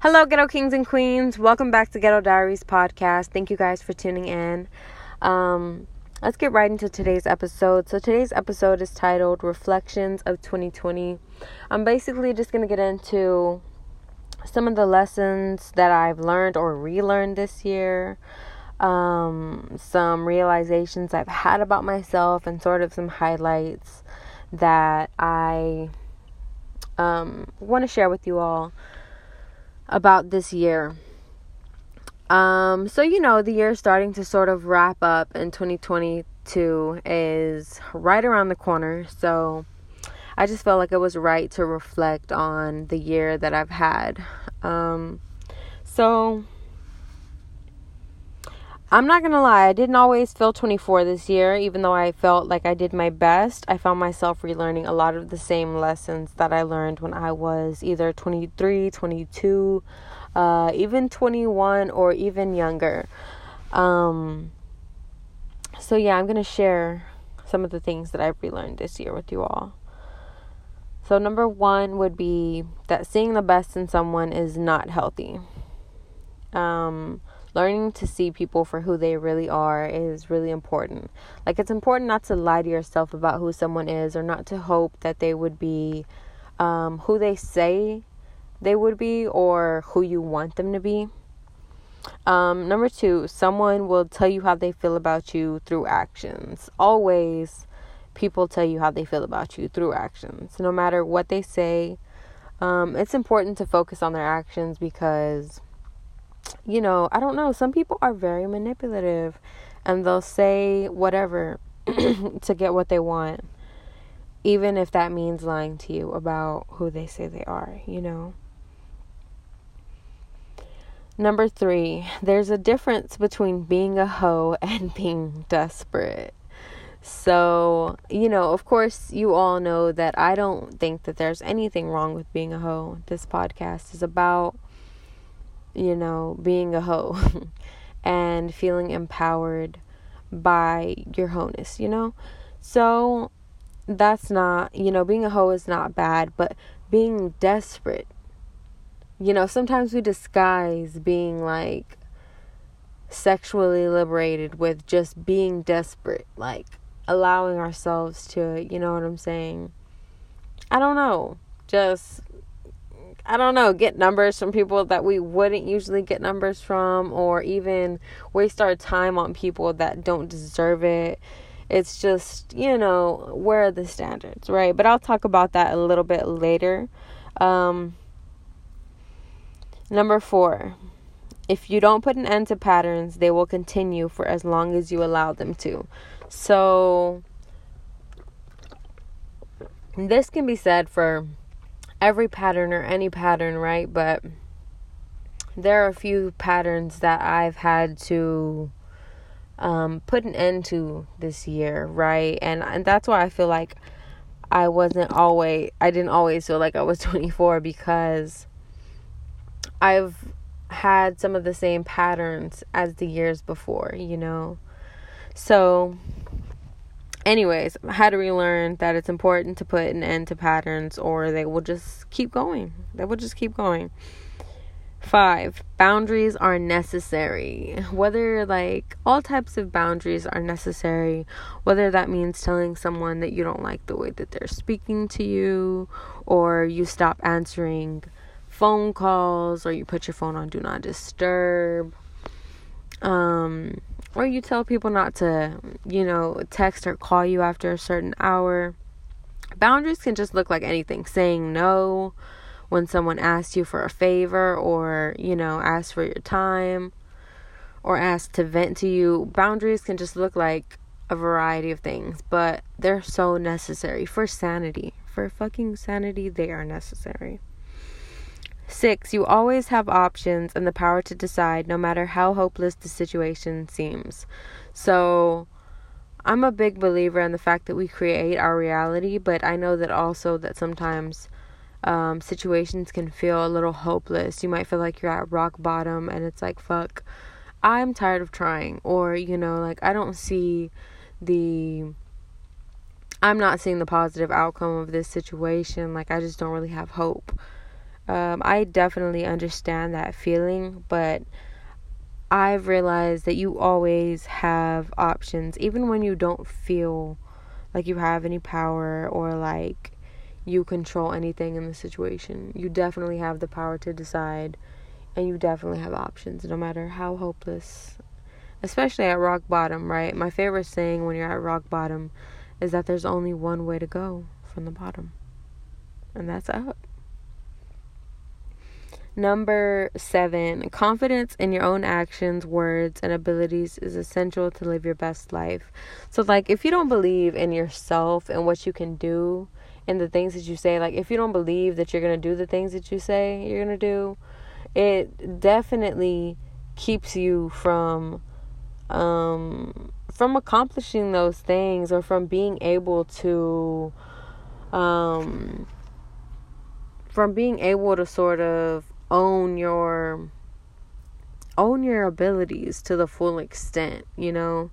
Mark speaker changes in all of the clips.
Speaker 1: Hello, Ghetto Kings and Queens. Welcome back to Ghetto Diaries podcast. Thank you guys for tuning in. Um, let's get right into today's episode. So, today's episode is titled Reflections of 2020. I'm basically just going to get into some of the lessons that I've learned or relearned this year, um, some realizations I've had about myself, and sort of some highlights that I um, want to share with you all about this year. Um, so you know, the year starting to sort of wrap up and 2022 is right around the corner. So I just felt like it was right to reflect on the year that I've had. Um, so I'm not gonna lie, I didn't always feel 24 this year, even though I felt like I did my best. I found myself relearning a lot of the same lessons that I learned when I was either 23, 22, uh, even 21, or even younger. Um, so, yeah, I'm gonna share some of the things that I've relearned this year with you all. So, number one would be that seeing the best in someone is not healthy. Um, learning to see people for who they really are is really important. Like, it's important not to lie to yourself about who someone is or not to hope that they would be um, who they say they would be or who you want them to be. Um, number two, someone will tell you how they feel about you through actions. Always, people tell you how they feel about you through actions. No matter what they say, um, it's important to focus on their actions because you know, I don't know. Some people are very manipulative and they'll say whatever to get what they want, even if that means lying to you about who they say they are, you know. Number three, there's a difference between being a hoe and being desperate. So, you know, of course, you all know that I don't think that there's anything wrong with being a hoe. This podcast is about you know, being a hoe and feeling empowered by your wholeness, you know? So that's not, you know, being a hoe is not bad, but being desperate, you know, sometimes we disguise being like sexually liberated with just being desperate, like allowing ourselves to, you know what I'm saying? I don't know. Just I don't know, get numbers from people that we wouldn't usually get numbers from, or even waste our time on people that don't deserve it. It's just, you know, where are the standards, right? But I'll talk about that a little bit later. Um, number four, if you don't put an end to patterns, they will continue for as long as you allow them to. So, this can be said for every pattern or any pattern, right? But there are a few patterns that I've had to um, put an end to this year, right? And and that's why I feel like I wasn't always I didn't always feel like I was 24 because I've had some of the same patterns as the years before, you know. So anyways, I had to relearn that it's important to put an end to patterns or they will just keep going. They will just keep going. Five, boundaries are necessary. Whether, like, all types of boundaries are necessary, whether that means telling someone that you don't like the way that they're speaking to you, or you stop answering phone calls, or you put your phone on do not disturb. Um, or you tell people not to, you know, text or call you after a certain hour. Boundaries can just look like anything saying no when someone asks you for a favor or, you know, asks for your time or asks to vent to you. Boundaries can just look like a variety of things, but they're so necessary for sanity. For fucking sanity, they are necessary. Six, you always have options and the power to decide no matter how hopeless the situation seems. So, I'm a big believer in the fact that we create our reality, but I know that also that sometimes um, situations can feel a little hopeless. You might feel like you're at rock bottom and it's like, fuck, I'm tired of trying. Or, you know, like, I don't see the. I'm not seeing the positive outcome of this situation. Like, I just don't really have hope Um, I definitely understand that feeling, but I've realized that you always have options, even when you don't feel like you have any power or like you control anything in the situation. You definitely have the power to decide, and you definitely have options, no matter how hopeless, especially at rock bottom, right? My favorite saying when you're at rock bottom is that there's only one way to go from the bottom, and that's up. Number seven, confidence in your own actions, words, and abilities is essential to live your best life. So, like, if you don't believe in yourself and what you can do and the things that you say, like, if you don't believe that you're going to do the things that you say you're going to do, it definitely keeps you from um from accomplishing those things or from being able to um from being able to sort of own your own your abilities to the full extent, you know.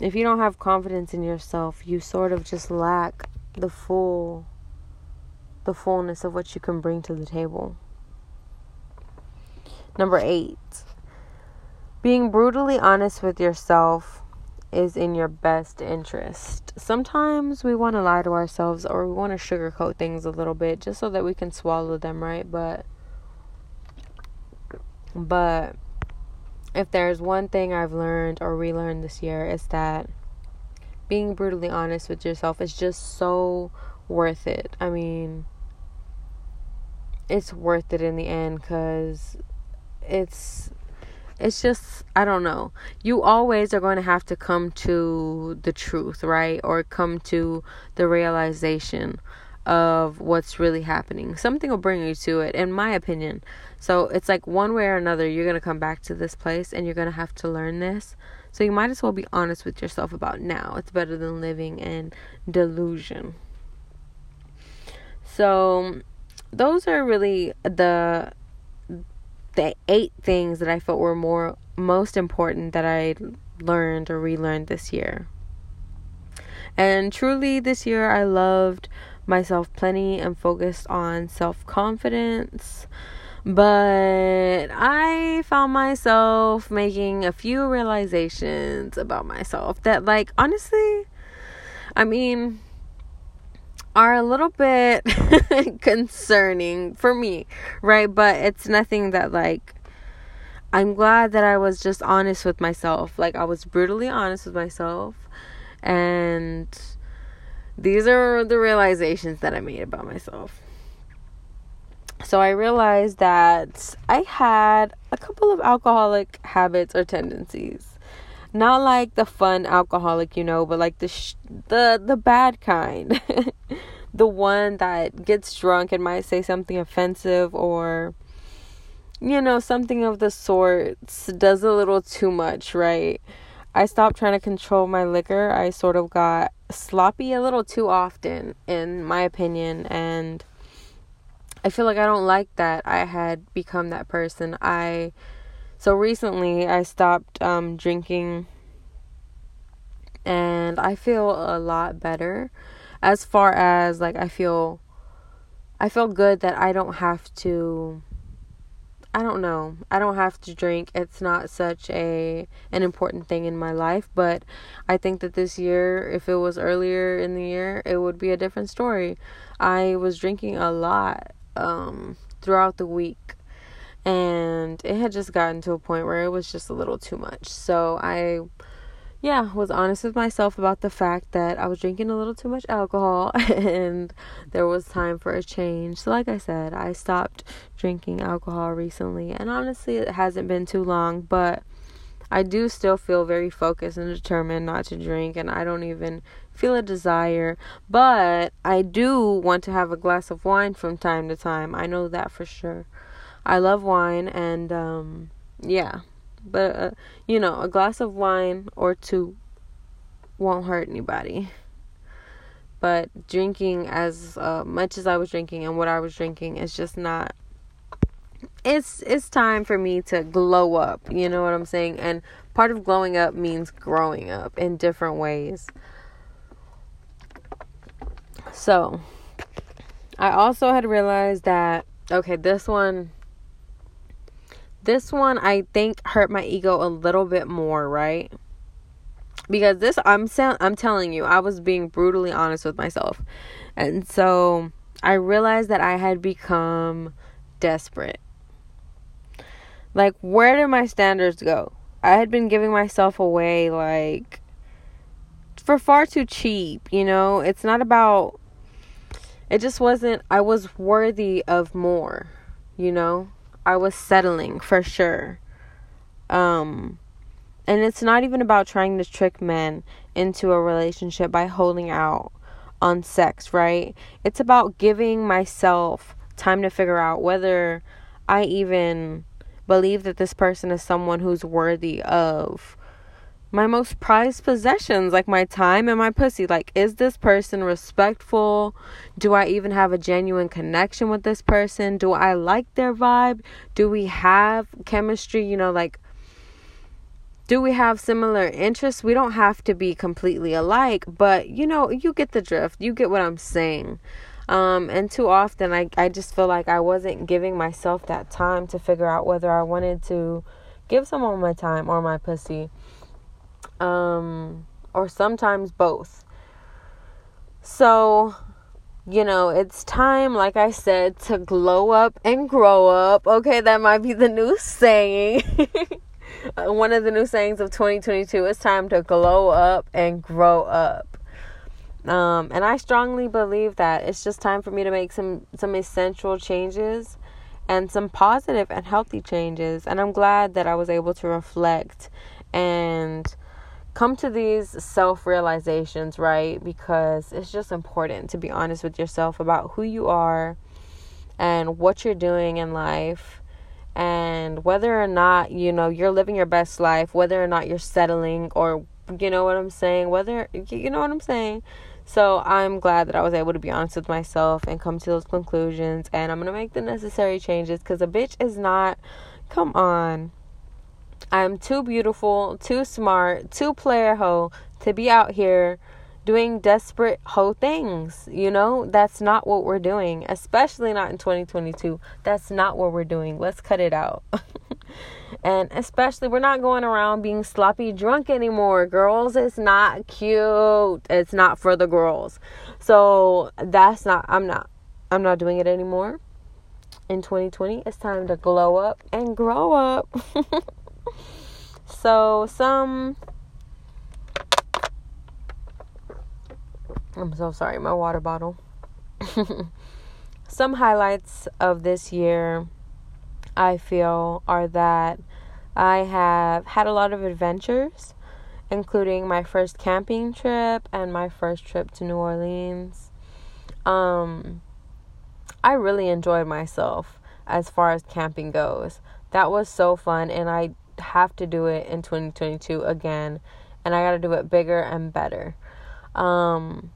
Speaker 1: If you don't have confidence in yourself, you sort of just lack the full the fullness of what you can bring to the table. Number 8. Being brutally honest with yourself is in your best interest. Sometimes we want to lie to ourselves or we want to sugarcoat things a little bit just so that we can swallow them, right? But but if there's one thing I've learned or relearned this year, it's that being brutally honest with yourself is just so worth it. I mean, it's worth it in the end because it's it's just I don't know. You always are going to have to come to the truth, right? Or come to the realization of what's really happening. Something will bring you to it, in my opinion. So it's like one way or another, you're going to come back to this place and you're going to have to learn this. So you might as well be honest with yourself about now. It's better than living in delusion. So those are really the the eight things that I felt were more most important that I learned or relearned this year. And truly this year I loved myself plenty and focused on self confidence. But I found myself making a few realizations about myself that, like, honestly, I mean, are a little bit concerning for me, right? But it's nothing that, like, I'm glad that I was just honest with myself. Like, I was brutally honest with myself. And these are the realizations that I made about myself. So I realized that I had a couple of alcoholic habits or tendencies. Not like the fun alcoholic, you know, but like the sh- the the bad kind. the one that gets drunk and might say something offensive or you know, something of the sorts does a little too much, right? I stopped trying to control my liquor. I sort of got sloppy a little too often, in my opinion, and I feel like I don't like that. I had become that person. I so recently I stopped um, drinking, and I feel a lot better. As far as like I feel, I feel good that I don't have to I don't know. I don't have to drink. It's not such a an important thing in my life, but I think that this year, if it was earlier in the year, it would be a different story. I was drinking a lot um throughout the week and it had just gotten to a point where it was just a little too much. So I yeah, was honest with myself about the fact that I was drinking a little too much alcohol and there was time for a change. So, like I said, I stopped drinking alcohol recently, and honestly, it hasn't been too long, but I do still feel very focused and determined not to drink, and I don't even feel a desire. But I do want to have a glass of wine from time to time. I know that for sure. I love wine, and um, yeah but uh, you know, a glass of wine or two won't hurt anybody. But drinking as uh, much as I was drinking and what I was drinking is just not. It's it's time for me to glow up. You know what I'm saying? And part of glowing up means growing up in different ways. So, I also had realized that okay, this one this one I think hurt my ego a little bit more, right? Because this I'm I'm telling you, I was being brutally honest with myself. And so I realized that I had become desperate. Like where did my standards go? I had been giving myself away like for far too cheap, you know? It's not about it just wasn't I was worthy of more, you know? I was settling for sure. Um and it's not even about trying to trick men into a relationship by holding out on sex, right? It's about giving myself time to figure out whether I even believe that this person is someone who's worthy of my most prized possessions, like my time and my pussy. Like, is this person respectful? Do I even have a genuine connection with this person? Do I like their vibe? Do we have chemistry? You know, like, do we have similar interests? We don't have to be completely alike, but you know, you get the drift. You get what I'm saying. Um, and too often, I, I just feel like I wasn't giving myself that time to figure out whether I wanted to give someone my time or my pussy um, or sometimes both. So, you know, it's time, like I said, to glow up and grow up. Okay, that might be the new saying. One of the new sayings of 2022 it's time to glow up and grow up. Um, and I strongly believe that it's just time for me to make some some essential changes and some positive and healthy changes. And I'm glad that I was able to reflect and come to these self realizations, right? Because it's just important to be honest with yourself about who you are and what you're doing in life and whether or not, you know, you're living your best life, whether or not you're settling or you know what I'm saying, whether you know what I'm saying. So I'm glad that I was able to be honest with myself and come to those conclusions and I'm going to make the necessary changes cuz a bitch is not come on I'm too beautiful, too smart, too player hoe to be out here doing desperate hoe things. You know, that's not what we're doing, especially not in 2022. That's not what we're doing. Let's cut it out. and especially, we're not going around being sloppy drunk anymore. Girls, it's not cute. It's not for the girls. So, that's not, I'm not, I'm not doing it anymore. In 2020, it's time to glow up and grow up. So, some. I'm so sorry, my water bottle. some highlights of this year, I feel, are that I have had a lot of adventures, including my first camping trip and my first trip to New Orleans. Um, I really enjoyed myself as far as camping goes. That was so fun, and I have to do it in 2022 again and I got to do it bigger and better. Um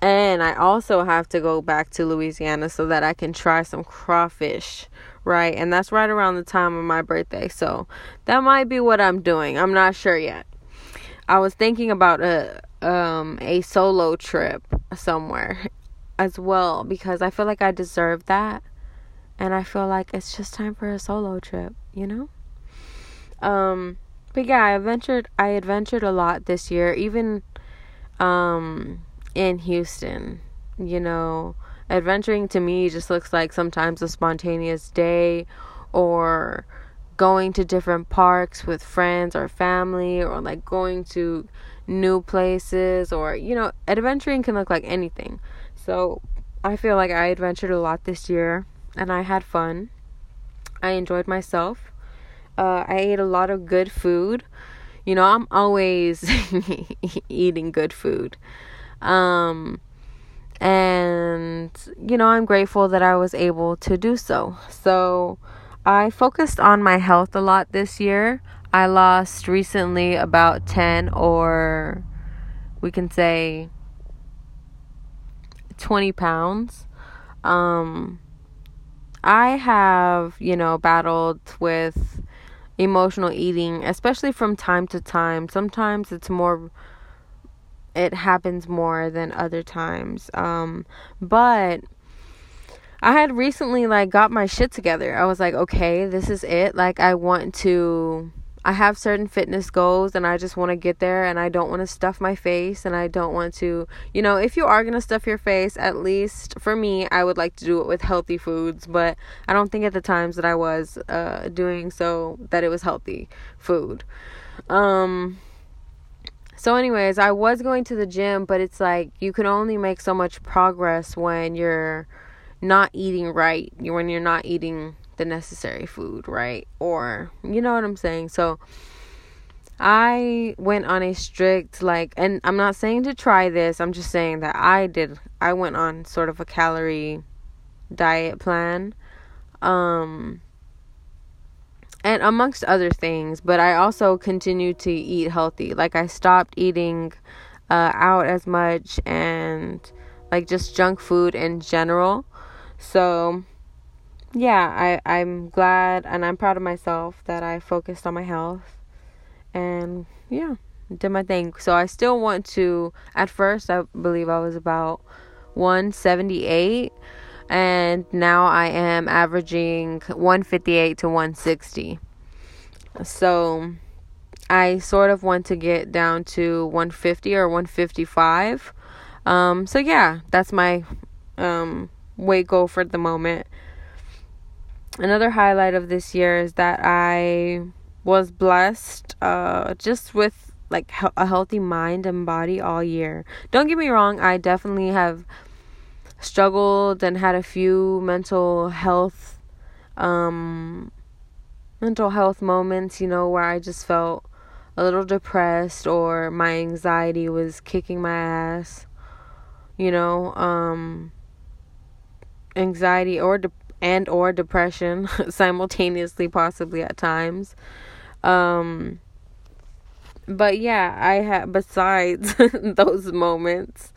Speaker 1: and I also have to go back to Louisiana so that I can try some crawfish, right? And that's right around the time of my birthday. So that might be what I'm doing. I'm not sure yet. I was thinking about a um a solo trip somewhere as well because I feel like I deserve that. And I feel like it's just time for a solo trip, you know? Um, but yeah, I adventured. I adventured a lot this year, even um, in Houston. You know, adventuring to me just looks like sometimes a spontaneous day, or going to different parks with friends or family, or like going to new places, or you know, adventuring can look like anything. So I feel like I adventured a lot this year, and I had fun. I enjoyed myself. Uh, I ate a lot of good food. You know, I'm always eating good food. Um, and, you know, I'm grateful that I was able to do so. So, I focused on my health a lot this year. I lost recently about 10 or we can say 20 pounds. Um, I have, you know, battled with emotional eating, especially from time to time. Sometimes it's more it happens more than other times. Um, but I had recently like got my shit together. I was like, okay, this is it. Like I want to I have certain fitness goals and I just want to get there and I don't want to stuff my face and I don't want to, you know, if you are going to stuff your face, at least for me, I would like to do it with healthy foods, but I don't think at the times that I was uh, doing so that it was healthy food. Um so anyways, I was going to the gym, but it's like you can only make so much progress when you're not eating right, when you're not eating the necessary food, right? Or, you know what I'm saying? So, I went on a strict, like, and I'm not saying to try this, I'm just saying that I did, I went on sort of a calorie diet plan. Um, and amongst other things, but I also continued to eat healthy. Like, I stopped eating uh, out as much and like just junk food in general. So, yeah, I, I'm glad and I'm proud of myself that I focused on my health and yeah, did my thing. So I still want to at first I believe I was about 178 and now I am averaging 158 to 160. So I sort of want to get down to 150 or 155. Um so yeah, that's my um weight goal for the moment another highlight of this year is that I was blessed uh, just with like a healthy mind and body all year. Don't get me wrong, I definitely have struggled and had a few mental health um mental health moments, you know, where I just felt a little depressed or my anxiety was kicking my ass. You know, um anxiety or de- and or depression simultaneously possibly at times. Um but yeah i have besides those moments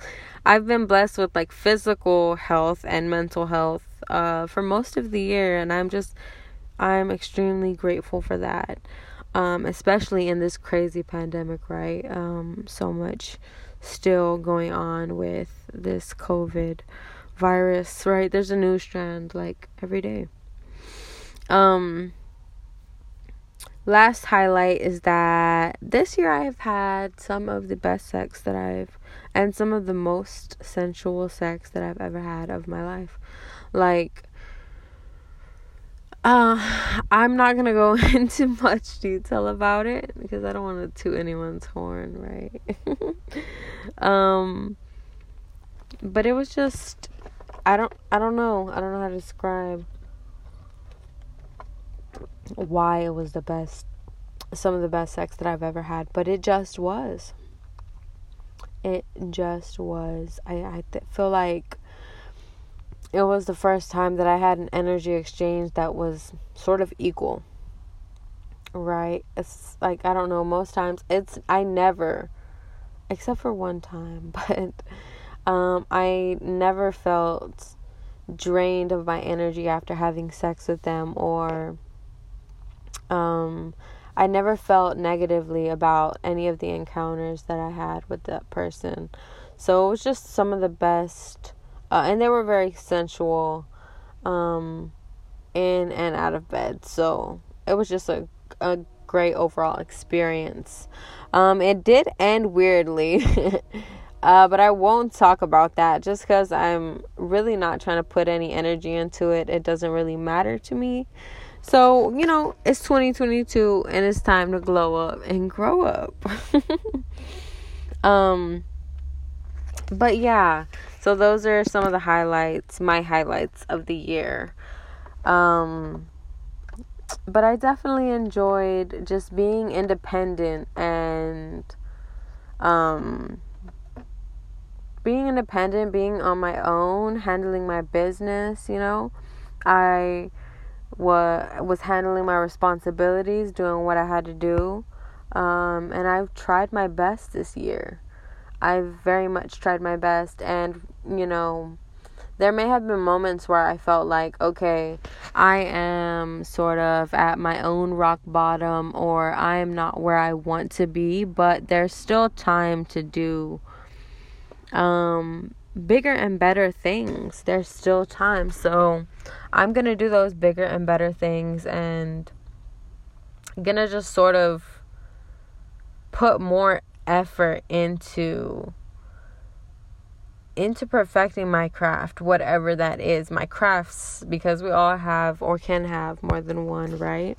Speaker 1: i've been blessed with like physical health and mental health uh for most of the year and i'm just i'm extremely grateful for that um especially in this crazy pandemic right? Um so much still going on with this covid virus, right? There's a new strand like every day. Um last highlight is that this year I've had some of the best sex that I've and some of the most sensual sex that I've ever had of my life. Like uh, I'm not gonna go into much detail about it because I don't want to toot anyone's horn, right? um, but it was just I don't I don't know. I don't know how to describe why it was the best some of the best sex that I've ever had, but it just was. It just was. I I th- feel like it was the first time that I had an energy exchange that was sort of equal. Right? It's like I don't know, most times it's I never except for one time, but um, I never felt drained of my energy after having sex with them, or um, I never felt negatively about any of the encounters that I had with that person. So it was just some of the best, uh, and they were very sensual um, in and out of bed. So it was just a, a great overall experience. Um, it did end weirdly. Uh, but I won't talk about that just because I'm really not trying to put any energy into it. It doesn't really matter to me. So, you know, it's 2022 and it's time to glow up and grow up. um, but yeah, so those are some of the highlights, my highlights of the year. Um, but I definitely enjoyed just being independent and um being independent, being on my own, handling my business, you know, I wa- was handling my responsibilities, doing what I had to do. Um, and I've tried my best this year. I've very much tried my best. And, you know, there may have been moments where I felt like, okay, I am sort of at my own rock bottom or I am not where I want to be, but there's still time to do um, bigger and better things. There's still time. So I'm going to do those bigger and better things and going to just sort of put more effort into into perfecting my craft, whatever that is, my crafts, because we all have or can have more than one, right?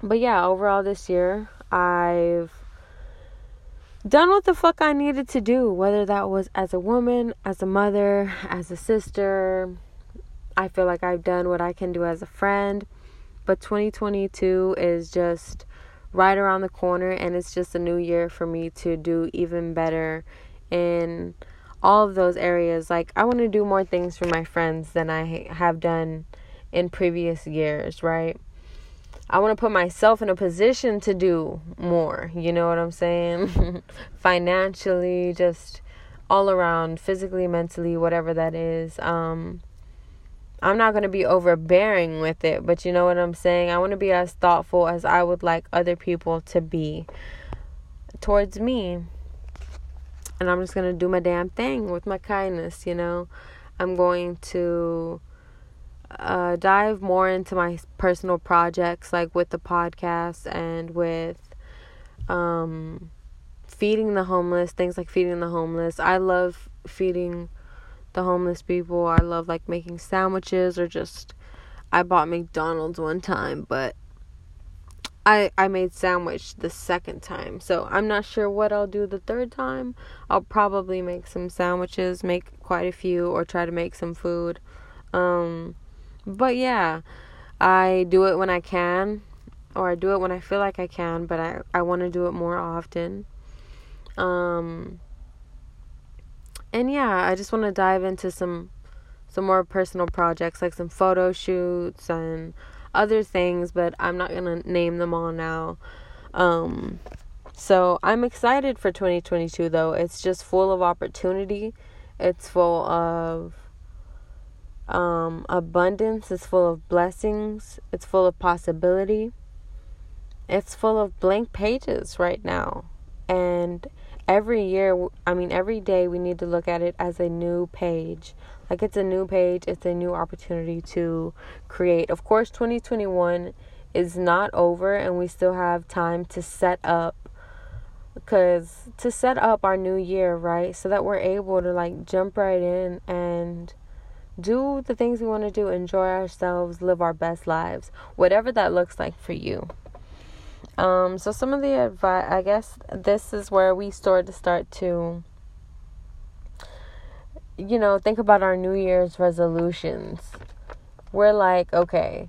Speaker 1: But yeah, overall this year, I've done what the fuck I needed to do, whether that was as a woman, as a mother, as a sister. I feel like I've done what I can do as a friend. But 2022 is just right around the corner, and it's just a new year for me to do even better in all of those areas. Like, I want to do more things for my friends than I have done in previous years, right? I want to put myself in a position to do more. You know what I'm saying? Financially, just all around, physically, mentally, whatever that is. Um, I'm not going to be overbearing with it, but you know what I'm saying? I want to be as thoughtful as I would like other people to be towards me. And I'm just going to do my damn thing with my kindness, you know? I'm going to uh, dive more into my personal projects, like with the podcast and with um, feeding the homeless, things like feeding the homeless. I love feeding the homeless people. I love like making sandwiches or just. I bought McDonald's one time, but I I made sandwich the second time. So I'm not sure what I'll do the third time. I'll probably make some sandwiches, make quite a few or try to make some food. Um but yeah, I do it when I can, or I do it when I feel like I can, but I, I want to do it more often. Um, and yeah, I just want to dive into some some more personal projects like some photo shoots and other things, but I'm not going to name them all now. Um, so I'm excited for 2022 though. It's just full of opportunity. It's full of um, abundance is full of blessings, it's full of possibility, it's full of blank pages right now. And every year, I mean, every day, we need to look at it as a new page. Like it's a new page, it's a new opportunity to create. Of course, 2021 is not over, and we still have time to set up because to set up our new year, right? So that we're able to like jump right in and do the things we want to do, enjoy ourselves, live our best lives, whatever that looks like for you. Um, so some of the advice, I guess this is where we start to start to, you know, think about our New Year's resolutions. We're like, okay,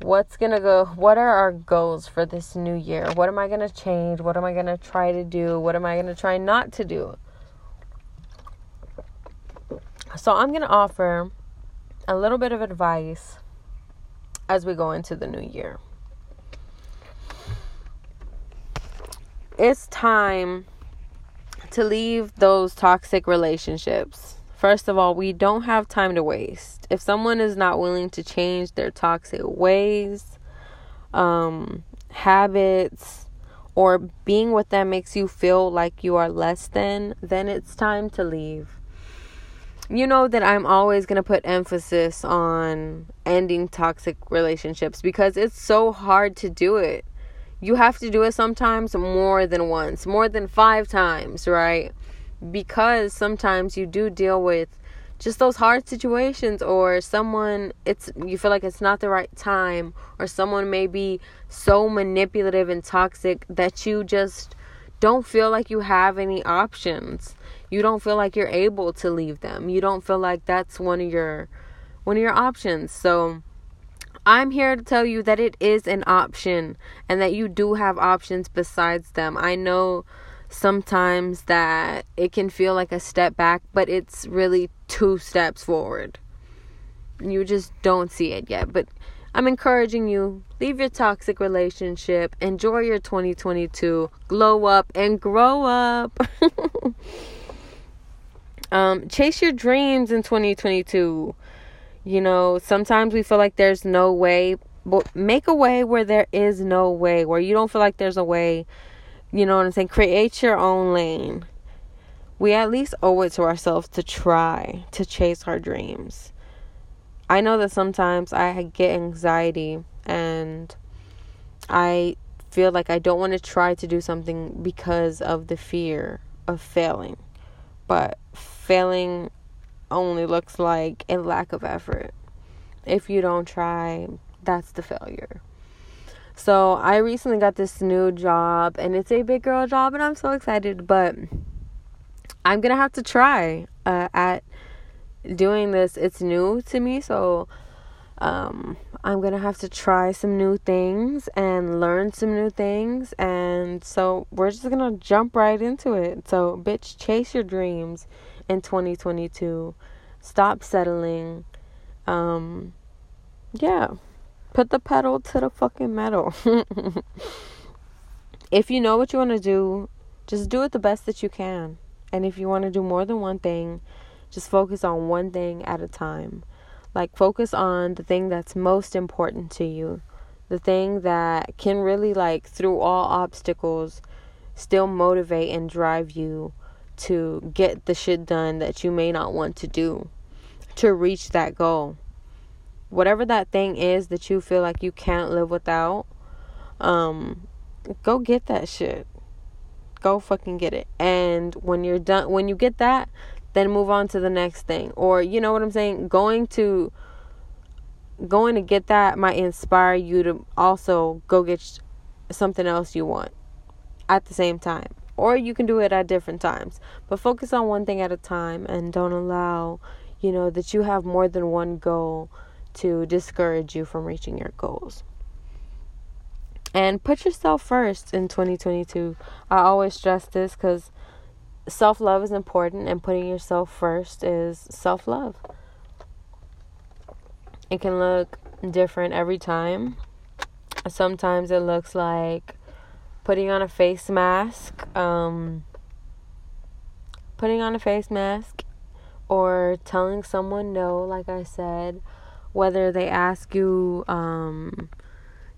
Speaker 1: what's gonna go? What are our goals for this new year? What am I gonna change? What am I gonna try to do? What am I gonna try not to do? So I'm gonna offer a little bit of advice as we go into the new year. It's time to leave those toxic relationships. First of all, we don't have time to waste. If someone is not willing to change their toxic ways, um, habits, or being with them makes you feel like you are less than, then it's time to leave you know that I'm always going to put emphasis on ending toxic relationships because it's so hard to do it. You have to do it sometimes more than once, more than five times, right? Because sometimes you do deal with just those hard situations or someone it's you feel like it's not the right time or someone may be so manipulative and toxic that you just don't feel like you have any options you don't feel like you're able to leave them. You don't feel like that's one of your one of your options. So I'm here to tell you that it is an option and that you do have options besides them. I know sometimes that it can feel like a step back, but it's really two steps forward. You just don't see it yet. But I'm encouraging you leave your toxic relationship, enjoy your 2022, glow up and grow up. Um, chase your dreams in 2022. You know, sometimes we feel like there's no way, but make a way where there is no way, where you don't feel like there's a way. You know what I'm saying? Create your own lane. we at least owe it to ourselves to try to chase our dreams. I know that sometimes I get anxiety and I feel like I don't want to try to do something because of the fear of failing. But failing only looks like a lack of effort. If you don't try, that's the failure. So, I recently got this new job and it's a big girl job and I'm so excited, but I'm going to have to try uh, at doing this. It's new to me, so um, I'm gonna have to try some new things and learn some new things. And so we're just gonna jump right into it. So, bitch, chase your dreams in 2022. Stop settling. Um, yeah, put the pedal to the fucking metal. if you know what you want to do, just do it the best that you can. And if you want to do more than one thing, just focus on one thing at a time. Like, focus on the thing that's most important to you. The thing that can really, like, through all obstacles, still motivate and drive you to get the shit done that you may not want to do to reach that goal. Whatever that thing is that you feel like you can't live without, um, go get that shit. Go fucking get it. And when you're done, when you get that, then move on to the next thing or you know what i'm saying going to going to get that might inspire you to also go get something else you want at the same time or you can do it at different times but focus on one thing at a time and don't allow you know that you have more than one goal to discourage you from reaching your goals and put yourself first in 2022 i always stress this because self love is important, and putting yourself first is self love. It can look different every time. Sometimes it looks like putting on a face mask, um, putting on a face mask, or telling someone no, like I said, whether they ask you, um,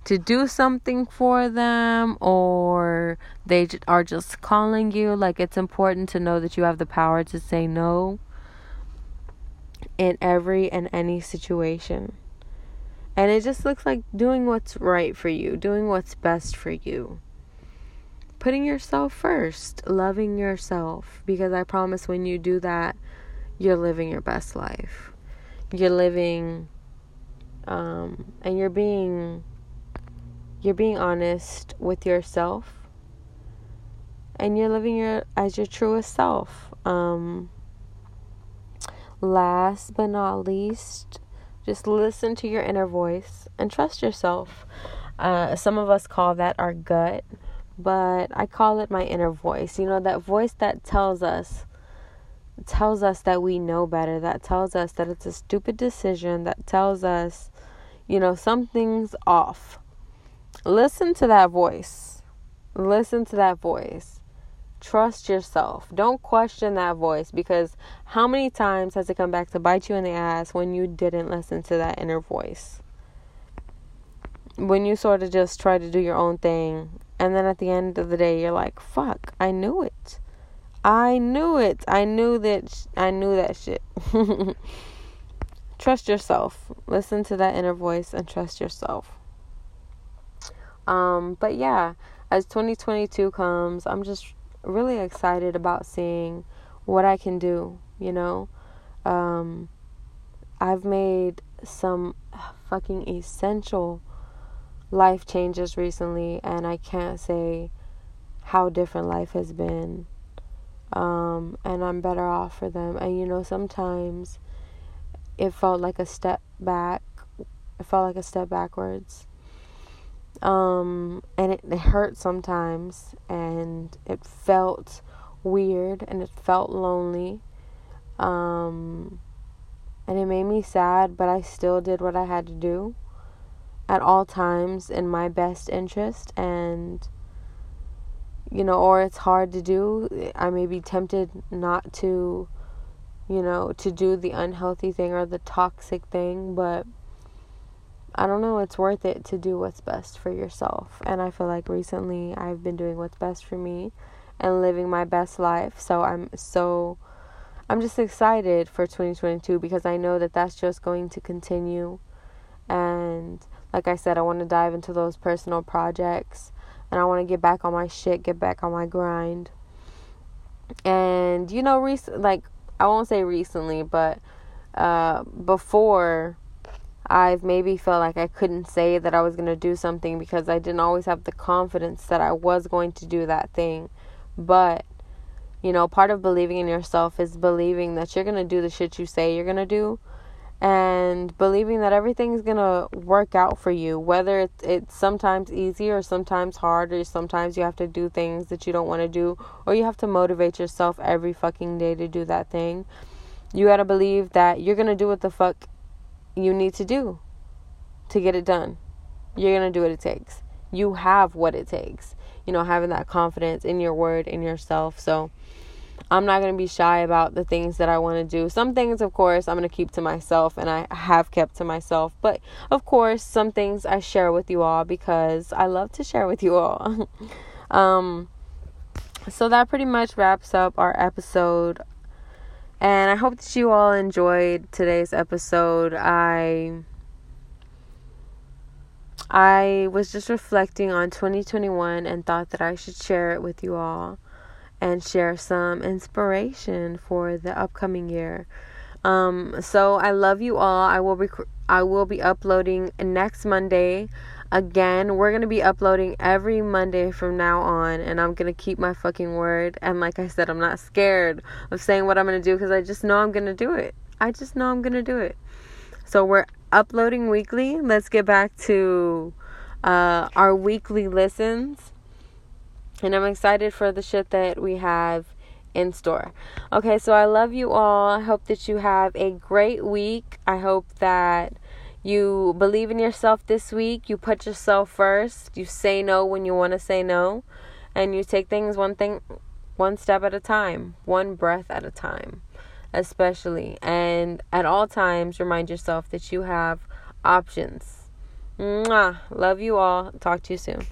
Speaker 1: to do something for them or they are just calling you like it's important to know that you have the power to say no in every and any situation. And it just looks like doing what's right for you doing what's best for you putting yourself first loving yourself because i promise when you do that you're living your best life. You're living um, and you're being you're being honest with yourself and you're living your as your truest self. Um last but not least just listen to your inner voice and trust yourself. Uh, some of us call that our gut but i call it my inner voice you know that voice that tells us tells us that we know better that tells us that it's a stupid decision that tells us you know something's off Listen to that voice. Listen to that voice. Trust yourself. Don't question that voice because how many times has it come back to bite you in the ass when you didn't listen to that inner voice? When you sort of just try to do your own thing, and then at the end of the day, you're like, fuck, I knew it. I knew it. I knew that. Sh- I knew that shit. trust yourself. Listen to that inner voice and trust yourself. Um, but yeah, as 2022 comes, I'm just really excited about seeing what I can do, you know. Um, I've made some fucking essential life changes recently, and I can't say how different life has been. Um, and I'm better off for them. And you know, sometimes it felt like a step back, it felt like a step backwards. Um, and it, it hurt sometimes, and it felt weird, and it felt lonely. Um, and it made me sad, but I still did what I had to do at all times in my best interest. And, you know, or it's hard to do. I may be tempted not to, you know, to do the unhealthy thing or the toxic thing, but I don't know, it's worth it to do what's best for yourself. And I feel like recently I've been doing what's best for me. and living my best life. So I'm so I'm just excited for 2022 because I know that that's just going to continue. And like I said, I want to dive into those personal projects and I want to get back on my shit, get back on my grind. And you know, recent like I won't say recently, but uh, before I've maybe felt like I couldn't say that I was going to do something because I didn't always have the confidence that I was going to do that thing. But, you know, part of believing in yourself is believing that you're going to do the shit you say you're going to do and believing that everything's to work out for you, whether it's, it's sometimes easy or sometimes hard, or sometimes you have to do things that you don't want to do, or you have to motivate yourself every fucking day to do that thing. You got to believe that you're to do what the fuck you need to do to get it done. You're to do what it takes. You have what it takes. You know, having that confidence in your word, in yourself. So, I'm not going to be shy about the things that I want to do. Some things, of course, I'm going to keep to myself, and I have kept to myself. But, of course, some things I share with you all because I love to share with you all. um, so, that pretty much wraps up our episode and I hope that you all enjoyed today's episode. I I was just reflecting on 2021 and thought that I should share it with you all and share some inspiration for the upcoming year. Um, so I love you all. I will be I will be uploading next Monday again, we're to be uploading every Monday from now on, and I'm to keep my fucking word. And like I said, I'm not scared of saying what I'm to do because I just know I'm to do it. I just know I'm to do it. So we're uploading weekly. Let's get back to uh, our weekly listens. And I'm excited for the shit that we have in store. Okay, so I love you all. I hope that you have a great week. I hope that you believe in yourself this week. You put yourself first. You say no when you want to say no. And you take things one thing one step at a time, one breath at a time, especially. And at all times remind yourself that you have options. Mwah. Love you all. Talk to you soon.